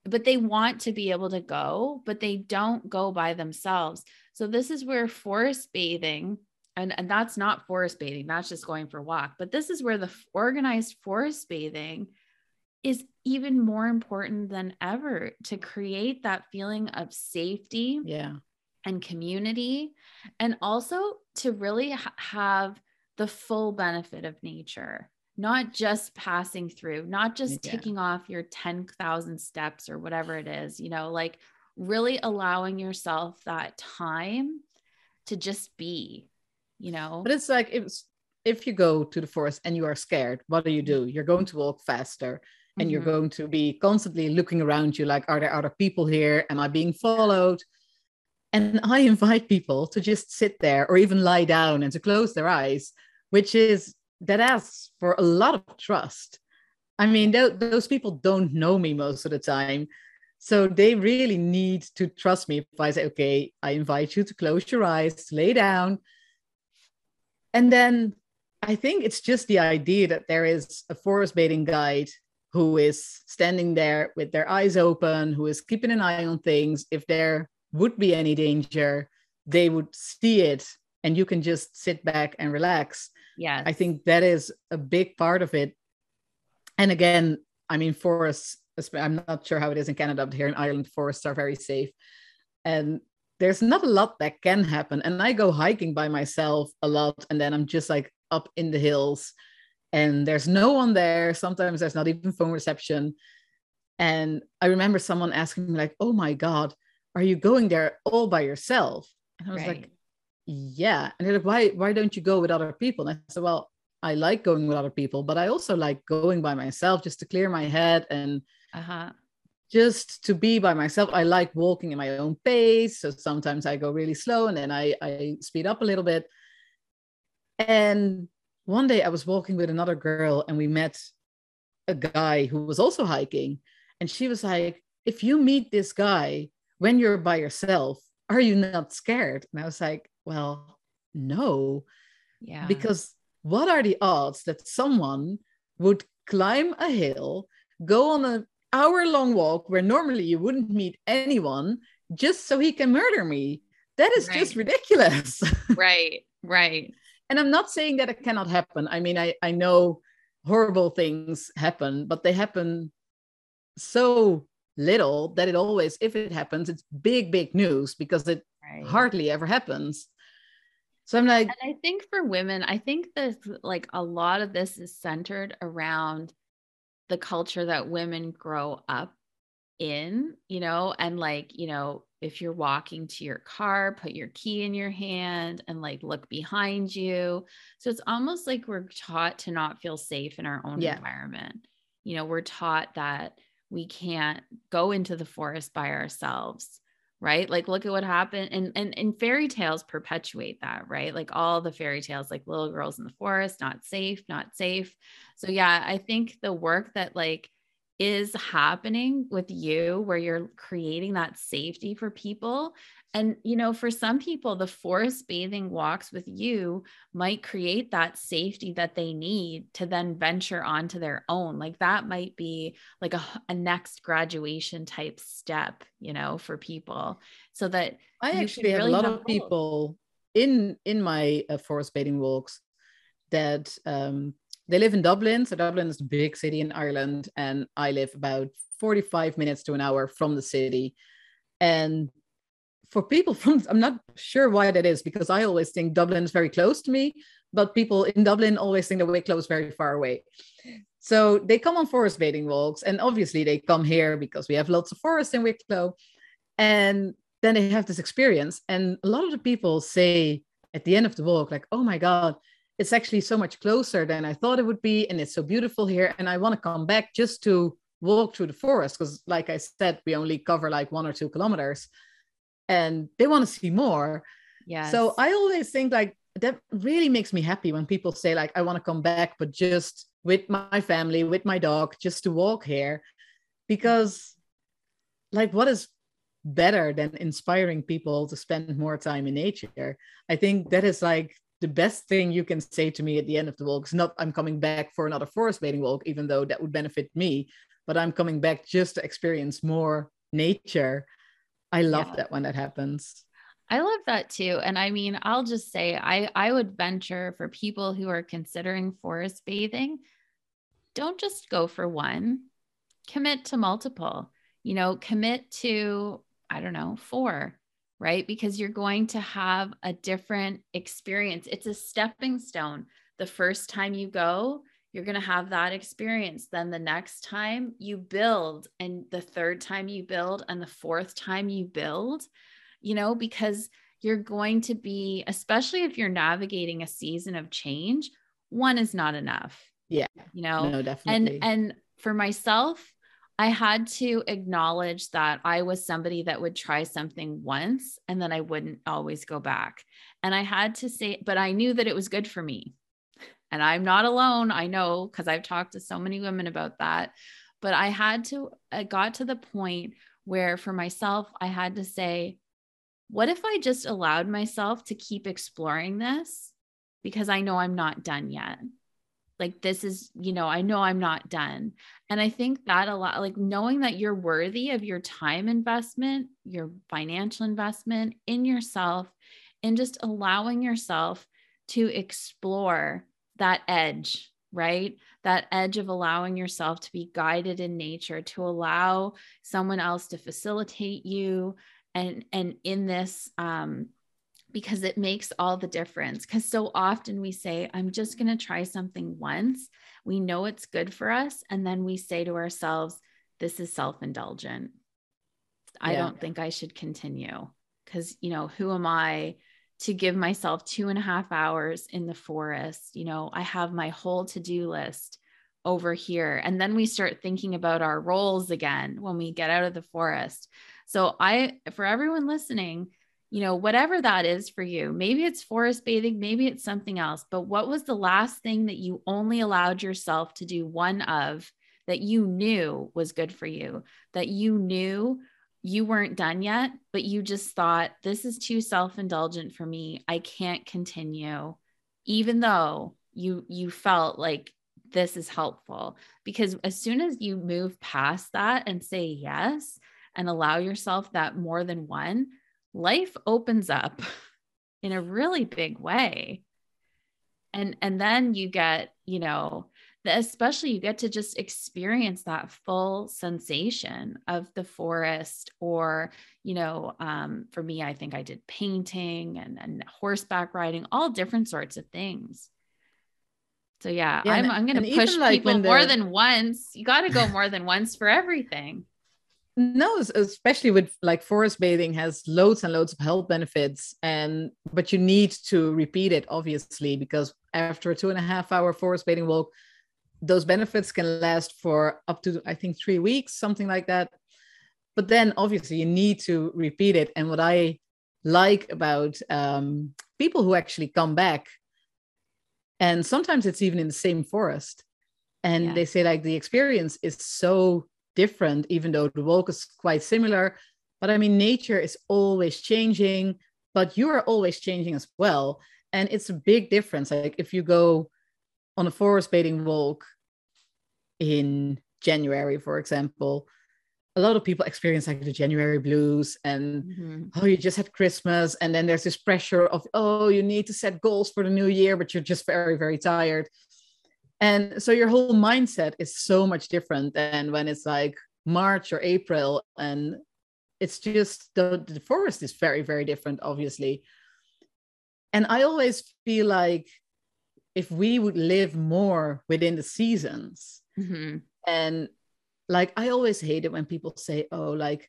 but they want to be able to go but they don't go by themselves. So this is where forest bathing, and, and that's not forest bathing, that's just going for a walk, but this is where the organized forest bathing is even more important than ever to create that feeling of safety yeah. and community and also to really ha- have the full benefit of nature not just passing through not just yeah. ticking off your 10,000 steps or whatever it is you know like really allowing yourself that time to just be, you know. But it's like it's if you go to the forest and you are scared, what do you do? You're going to walk faster and mm-hmm. you're going to be constantly looking around you like, are there other people here? Am I being followed? And I invite people to just sit there or even lie down and to close their eyes, which is that asks for a lot of trust. I mean, th- those people don't know me most of the time. So they really need to trust me if I say, okay, I invite you to close your eyes, lay down. And then I think it's just the idea that there is a forest bathing guide who is standing there with their eyes open, who is keeping an eye on things. If there would be any danger, they would see it and you can just sit back and relax. Yeah. I think that is a big part of it. And again, I mean, forests I'm not sure how it is in Canada, but here in Ireland, forests are very safe. And there's not a lot that can happen. And I go hiking by myself a lot, and then I'm just like up in the hills, and there's no one there. Sometimes there's not even phone reception. And I remember someone asking me, like, oh my God, are you going there all by yourself? And I was right. like, yeah. And they're like, why, why don't you go with other people? And I said, well, I like going with other people, but I also like going by myself just to clear my head and uh-huh. just to be by myself. I like walking in my own pace. So sometimes I go really slow and then I, I speed up a little bit. And one day I was walking with another girl and we met a guy who was also hiking. And she was like, if you meet this guy when you're by yourself, are you not scared? And I was like, well, no. Yeah. Because what are the odds that someone would climb a hill, go on an hour long walk where normally you wouldn't meet anyone just so he can murder me? That is right. just ridiculous. right, right. And I'm not saying that it cannot happen. I mean, I, I know horrible things happen, but they happen so little that it always, if it happens, it's big, big news because it right. hardly ever happens. So I'm like, and I think for women, I think that like a lot of this is centered around the culture that women grow up in, you know, and like, you know, if you're walking to your car, put your key in your hand and like look behind you. So it's almost like we're taught to not feel safe in our own yeah. environment. You know, we're taught that we can't go into the forest by ourselves right? Like look at what happened and and and fairy tales perpetuate that right? Like all the fairy tales like little girls in the forest not safe not safe. So yeah i think the work that like is happening with you where you're creating that safety for people and, you know, for some people, the forest bathing walks with you might create that safety that they need to then venture onto their own. Like that might be like a, a next graduation type step, you know, for people. So that I actually have really a lot of people in in my uh, forest bathing walks that um, they live in Dublin. So Dublin is a big city in Ireland, and I live about 45 minutes to an hour from the city. And for people from i'm not sure why that is because i always think dublin is very close to me but people in dublin always think the wicklow is very far away. So they come on forest bathing walks and obviously they come here because we have lots of forest in wicklow. And then they have this experience and a lot of the people say at the end of the walk like oh my god it's actually so much closer than i thought it would be and it's so beautiful here and i want to come back just to walk through the forest. Because like i said we only cover like one or two kilometers and they want to see more. Yeah. So I always think like that really makes me happy when people say like I want to come back, but just with my family, with my dog, just to walk here, because like what is better than inspiring people to spend more time in nature? I think that is like the best thing you can say to me at the end of the walk is not I'm coming back for another forest bathing walk, even though that would benefit me, but I'm coming back just to experience more nature I love yeah. that when that happens. I love that too. And I mean, I'll just say I I would venture for people who are considering forest bathing, don't just go for one. Commit to multiple. You know, commit to I don't know, four, right? Because you're going to have a different experience. It's a stepping stone. The first time you go, you're going to have that experience. Then the next time you build, and the third time you build, and the fourth time you build, you know, because you're going to be, especially if you're navigating a season of change, one is not enough. Yeah. You know, no, definitely. And, and for myself, I had to acknowledge that I was somebody that would try something once and then I wouldn't always go back. And I had to say, but I knew that it was good for me and I'm not alone. I know because I've talked to so many women about that. But I had to, I got to the point where for myself, I had to say, what if I just allowed myself to keep exploring this? Because I know I'm not done yet. Like, this is, you know, I know I'm not done. And I think that a lot, like knowing that you're worthy of your time investment, your financial investment in yourself, and just allowing yourself to explore that edge, right? That edge of allowing yourself to be guided in nature, to allow someone else to facilitate you and and in this um because it makes all the difference. Because so often we say i'm just going to try something once. We know it's good for us. And then we say to ourselves this is self-indulgent. Yeah. i don't think i should continue. Because you know who am i to give myself two and a half hours in the forest. You know, I have my whole to do list over here. And then we start thinking about our roles again when we get out of the forest. So, I, for everyone listening, you know, whatever that is for you, maybe it's forest bathing, maybe it's something else, but what was the last thing that you only allowed yourself to do one of that you knew was good for you, that you knew you weren't done yet, but you just thought, this is too self indulgent for me. I can't continue, even though you you felt like this is helpful because as soon as you move past that and say yes and allow yourself that more than one life opens up in a really big way and and then you get you know especially you get to just experience that full sensation of the forest or you know um, for me i think i did painting and, and horseback riding all different sorts of things. So yeah, yeah i'm, I'm going to push like people more than once. You got to go more than once for everything. No especially with like forest bathing has loads and loads of health benefits and but you need to repeat it obviously because after a two and a half hour forest bathing walk those benefits can last for up to i think three weeks something like that. But then obviously you need to repeat it. And what i like about um, people who actually come back and sometimes it's even in the same forest and yeah. they say like the experience is so different even though the walk is quite similar. But i mean nature is always changing but you are always changing as well. And it's a big difference. Like if you go on a forest bathing walk in January, for example, a lot of people experience like the January blues and mm-hmm. oh, you just had Christmas. And then there's this pressure of, oh, you need to set goals for the new year, but you're just very, very tired. And so your whole mindset is so much different than when it's like March or April. And it's just the, the forest is very, very different, obviously. And I always feel like if we would live more within the seasons. Mm-hmm. and like i always hate it when people say oh like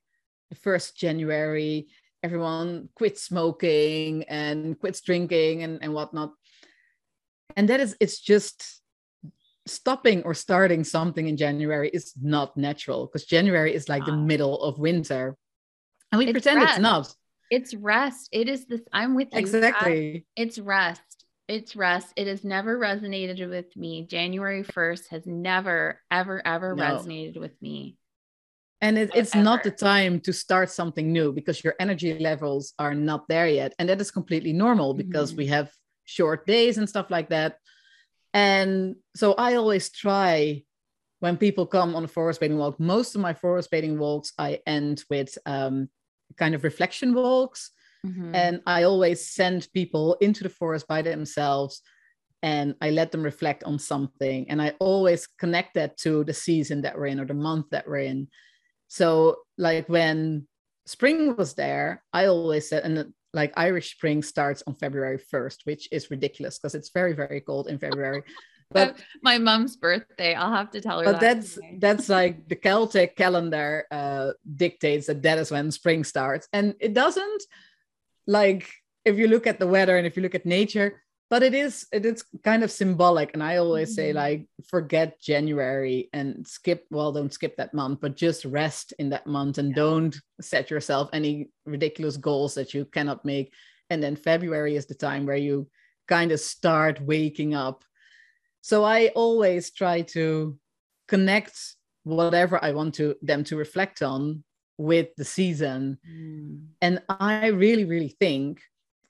the first january everyone quits smoking and quits drinking and, and whatnot. And that is it's just stopping or starting something in january is not natural because january is like the middle of winter. And we it's pretend rest. it's not. It's rest. It is this i'm with you. Exactly. It's rest it's rest. It has never resonated with me. January 1st has never, ever, ever no. resonated with me. And it, it's ever. not the time to start something new because your energy levels are not there yet. And that is completely normal because mm-hmm. we have short days and stuff like that. And so I always try when people come on a forest bathing walk, most of my forest bathing walks, I end with um, kind of reflection walks Mm-hmm. And I always send people into the forest by themselves and I let them reflect on something. And I always connect that to the season that we're in or the month that we're in. So, like when spring was there, I always said, and like Irish spring starts on February 1st, which is ridiculous because it's very, very cold in February. But my mom's birthday, I'll have to tell her. But that that's today. that's like the Celtic calendar uh, dictates that that is when spring starts, and it doesn't like if you look at the weather and if you look at nature but it is it is kind of symbolic and i always mm-hmm. say like forget january and skip well don't skip that month but just rest in that month and yeah. don't set yourself any ridiculous goals that you cannot make and then february is the time where you kind of start waking up so i always try to connect whatever i want to them to reflect on with the season. Mm. And I really, really think,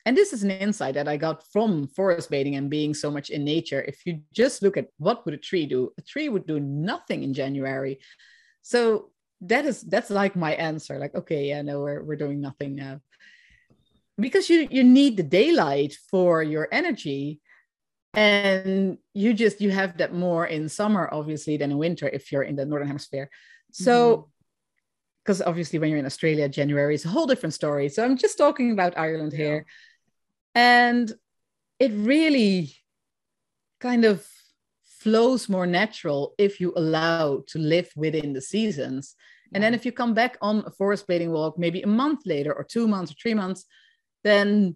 and this is an insight that I got from forest bathing and being so much in nature. If you just look at what would a tree do, a tree would do nothing in January. So that is that's like my answer. Like, okay, yeah, no, we're we're doing nothing now. Because you you need the daylight for your energy. And you just you have that more in summer, obviously, than in winter if you're in the northern hemisphere. So mm-hmm because obviously when you're in Australia, January is a whole different story. So I'm just talking about Ireland yeah. here. And it really kind of flows more natural if you allow to live within the seasons. Yeah. And then if you come back on a forest bathing walk, maybe a month later, or two months, or three months, then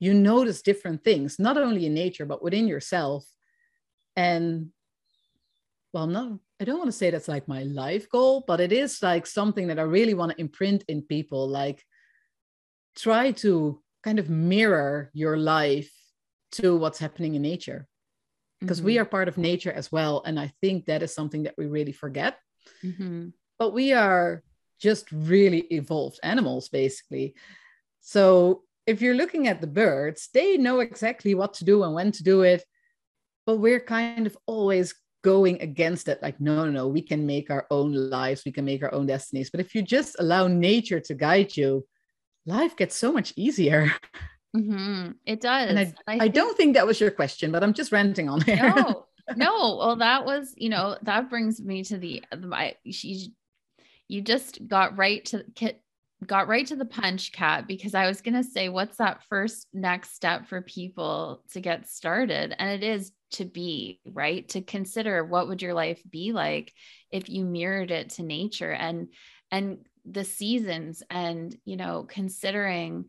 you notice different things, not only in nature, but within yourself. And well, no, I don't want to say that's like my life goal, but it is like something that I really want to imprint in people. Like, try to kind of mirror your life to what's happening in nature because mm-hmm. we are part of nature as well. And I think that is something that we really forget. Mm-hmm. But we are just really evolved animals, basically. So if you're looking at the birds, they know exactly what to do and when to do it. But we're kind of always going against it like, no, no, no, we can make our own lives, we can make our own destinies. But if you just allow nature to guide you, life gets so much easier. Mm-hmm. It does. And I, I, I think... don't think that was your question, but I'm just ranting on here. No, no. Well, that was, you know, that brings me to the, my, she, you just got right to got right to the punch cat because i was going to say what's that first next step for people to get started and it is to be right? To consider what would your life be like if you mirrored it to nature and and the seasons and you know considering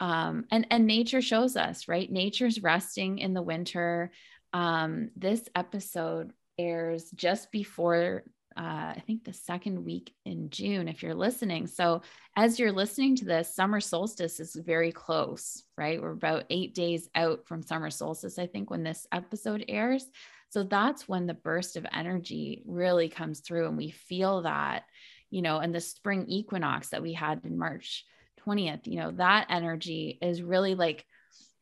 um and and nature shows us right? Nature's resting in the winter. Um this episode airs just before uh, I think the second week in June, if you're listening. So, as you're listening to this, summer solstice is very close, right? We're about eight days out from summer solstice, I think, when this episode airs. So, that's when the burst of energy really comes through, and we feel that you know, and the spring equinox that we had in March 20th, you know, that energy is really like,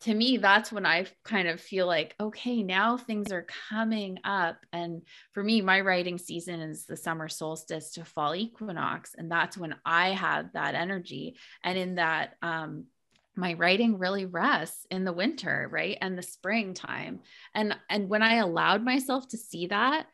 to me, that's when I kind of feel like, okay, now things are coming up. And for me, my writing season is the summer solstice to fall equinox. And that's when I have that energy. And in that, um, my writing really rests in the winter right and the springtime and and when i allowed myself to see that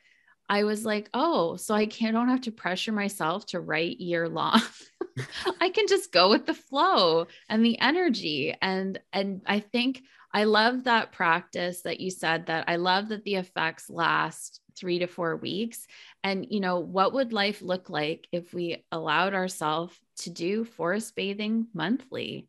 I was like, oh, so I can't don't have to pressure myself to write year long. I can just go with the flow and the energy. And and I think I love that practice that you said that I love that the effects last three to four weeks. And you know, what would life look like if we allowed ourselves to do forest bathing monthly,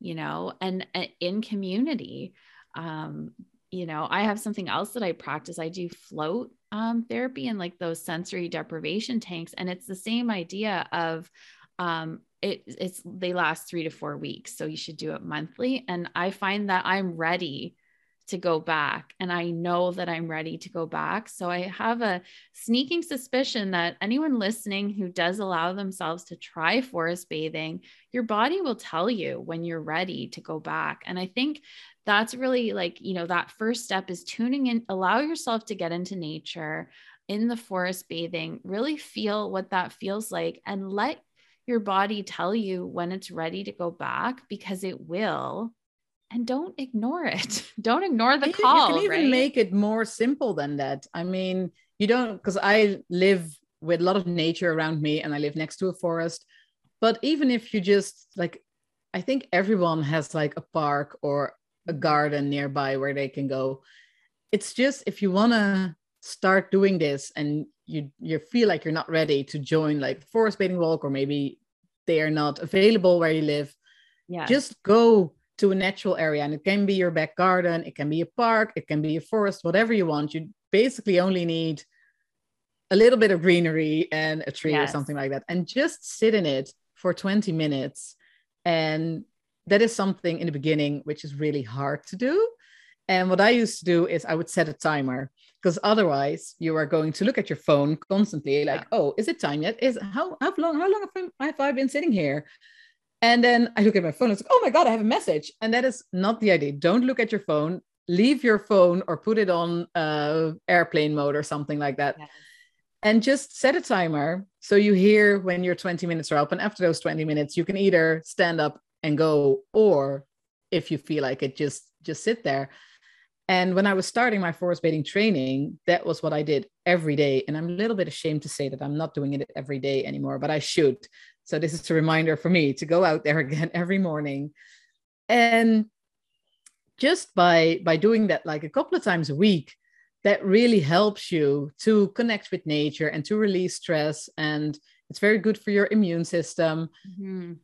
you know, and, and in community? Um, you know, I have something else that I practice. I do float um, therapy and like those sensory deprivation tanks. And it's the same idea of um, it, it's they last three to four weeks. So you should do it monthly. And I find that I'm ready to go back and I know that I'm ready to go back. So I have a sneaking suspicion that anyone listening who does allow themselves to try forest bathing, your body will tell you when you're ready to go back. And I think that's really like, you know, that first step is tuning in, allow yourself to get into nature in the forest bathing, really feel what that feels like and let your body tell you when it's ready to go back because it will and don't ignore it. Don't ignore the you, call. You can even right? make it more simple than that. I mean, you don't because I live with a lot of nature around me and I live next to a forest. But even if you just like, I think everyone has like a park or a garden nearby where they can go. It's just if you want to start doing this and you you feel like you're not ready to join like forest bathing walk or maybe they are not available where you live, yeah, just go to a natural area. And it can be your back garden it can be a park it can be a forest whatever you want. You basically only need a little bit of greenery and a tree yes. or something like that. And just sit in it for 20 minutes. And that is something in the beginning which is really hard to do and what i used to do is i would set a timer because otherwise you are going to look at your phone constantly like yeah. oh is it time yet is how how long how long have I, have I been sitting here and then I look at my phone. It's like, oh my God, I have a message. And that is not the idea. Don't look at your phone. Leave your phone or put it on uh, airplane mode or something like that. Yes. And just set a timer so you hear when your 20 minutes are up. And after those 20 minutes, you can either stand up and go, or if you feel like it, just just sit there. And when I was starting my forest bathing training, that was what I did every day. And I'm a little bit ashamed to say that I'm not doing it every day anymore, but I should so this is a reminder for me to go out there again every morning. And just by by doing that like a couple of times a week, that really helps you to connect with nature and to release stress and it's very good for your immune system. Mm-hmm.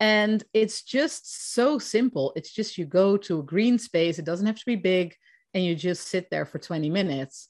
And it's just so simple. It's just you go to a green space, it doesn't have to be big, and you just sit there for 20 minutes.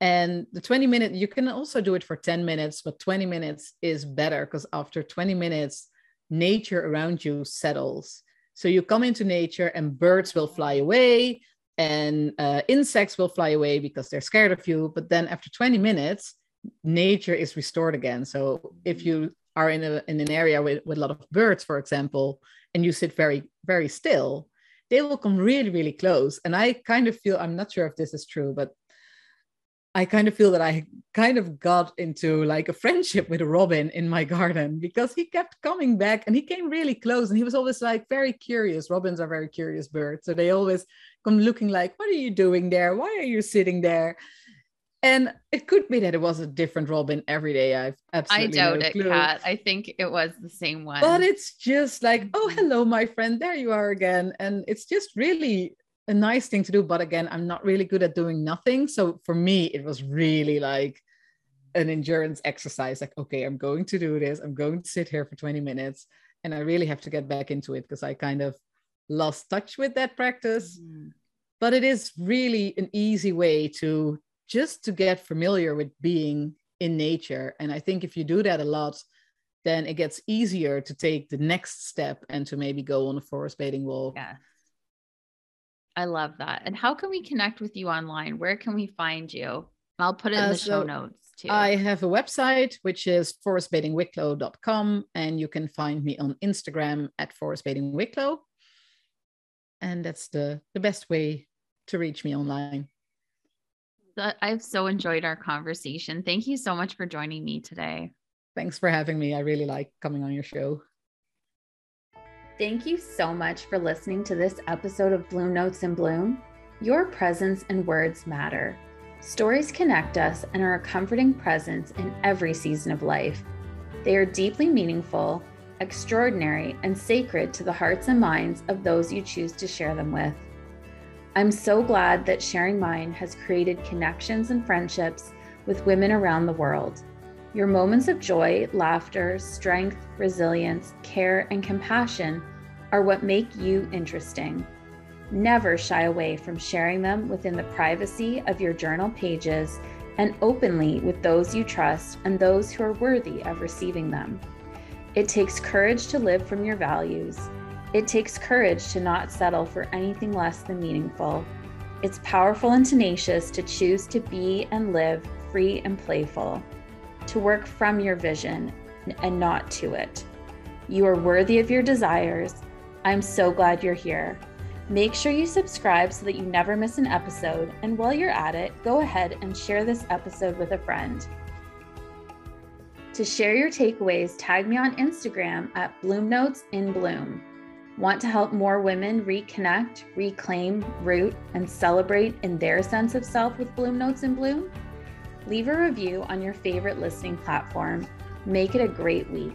And the 20 minute, you can also do it for 10 minutes, but 20 minutes is better because after 20 minutes, nature around you settles. So you come into nature and birds will fly away and uh, insects will fly away because they're scared of you. But then after 20 minutes, nature is restored again. So if you are in, a, in an area with, with a lot of birds, for example, and you sit very, very still, they will come really, really close. And I kind of feel, I'm not sure if this is true, but I kind of feel that I kind of got into like a friendship with a Robin in my garden because he kept coming back and he came really close and he was always like very curious. Robins are very curious birds. So they always come looking like, What are you doing there? Why are you sitting there? And it could be that it was a different Robin every day. I've absolutely I doubt no it, Cat. I think it was the same one. But it's just like, oh, mm-hmm. hello, my friend. There you are again. And it's just really a nice thing to do but again i'm not really good at doing nothing so for me it was really like an endurance exercise like okay i'm going to do this i'm going to sit here for 20 minutes and i really have to get back into it because i kind of lost touch with that practice mm-hmm. but it is really an easy way to just to get familiar with being in nature and i think if you do that a lot then it gets easier to take the next step and to maybe go on a forest bathing walk yeah I love that. And how can we connect with you online? Where can we find you? I'll put it in uh, the so show notes too. I have a website which is forestbathingwicklow.com and you can find me on Instagram at forestbathingwicklow. And that's the, the best way to reach me online. I've so enjoyed our conversation. Thank you so much for joining me today. Thanks for having me. I really like coming on your show. Thank you so much for listening to this episode of Bloom Notes in Bloom. Your presence and words matter. Stories connect us and are a comforting presence in every season of life. They are deeply meaningful, extraordinary, and sacred to the hearts and minds of those you choose to share them with. I'm so glad that sharing mine has created connections and friendships with women around the world. Your moments of joy, laughter, strength, resilience, care, and compassion are what make you interesting. Never shy away from sharing them within the privacy of your journal pages and openly with those you trust and those who are worthy of receiving them. It takes courage to live from your values. It takes courage to not settle for anything less than meaningful. It's powerful and tenacious to choose to be and live free and playful to work from your vision and not to it. You are worthy of your desires. I'm so glad you're here. Make sure you subscribe so that you never miss an episode. And while you're at it, go ahead and share this episode with a friend. To share your takeaways, tag me on Instagram at Bloom Notes in Bloom. Want to help more women reconnect, reclaim, root, and celebrate in their sense of self with Bloom Notes in Bloom? leave a review on your favorite listening platform. Make it a great week.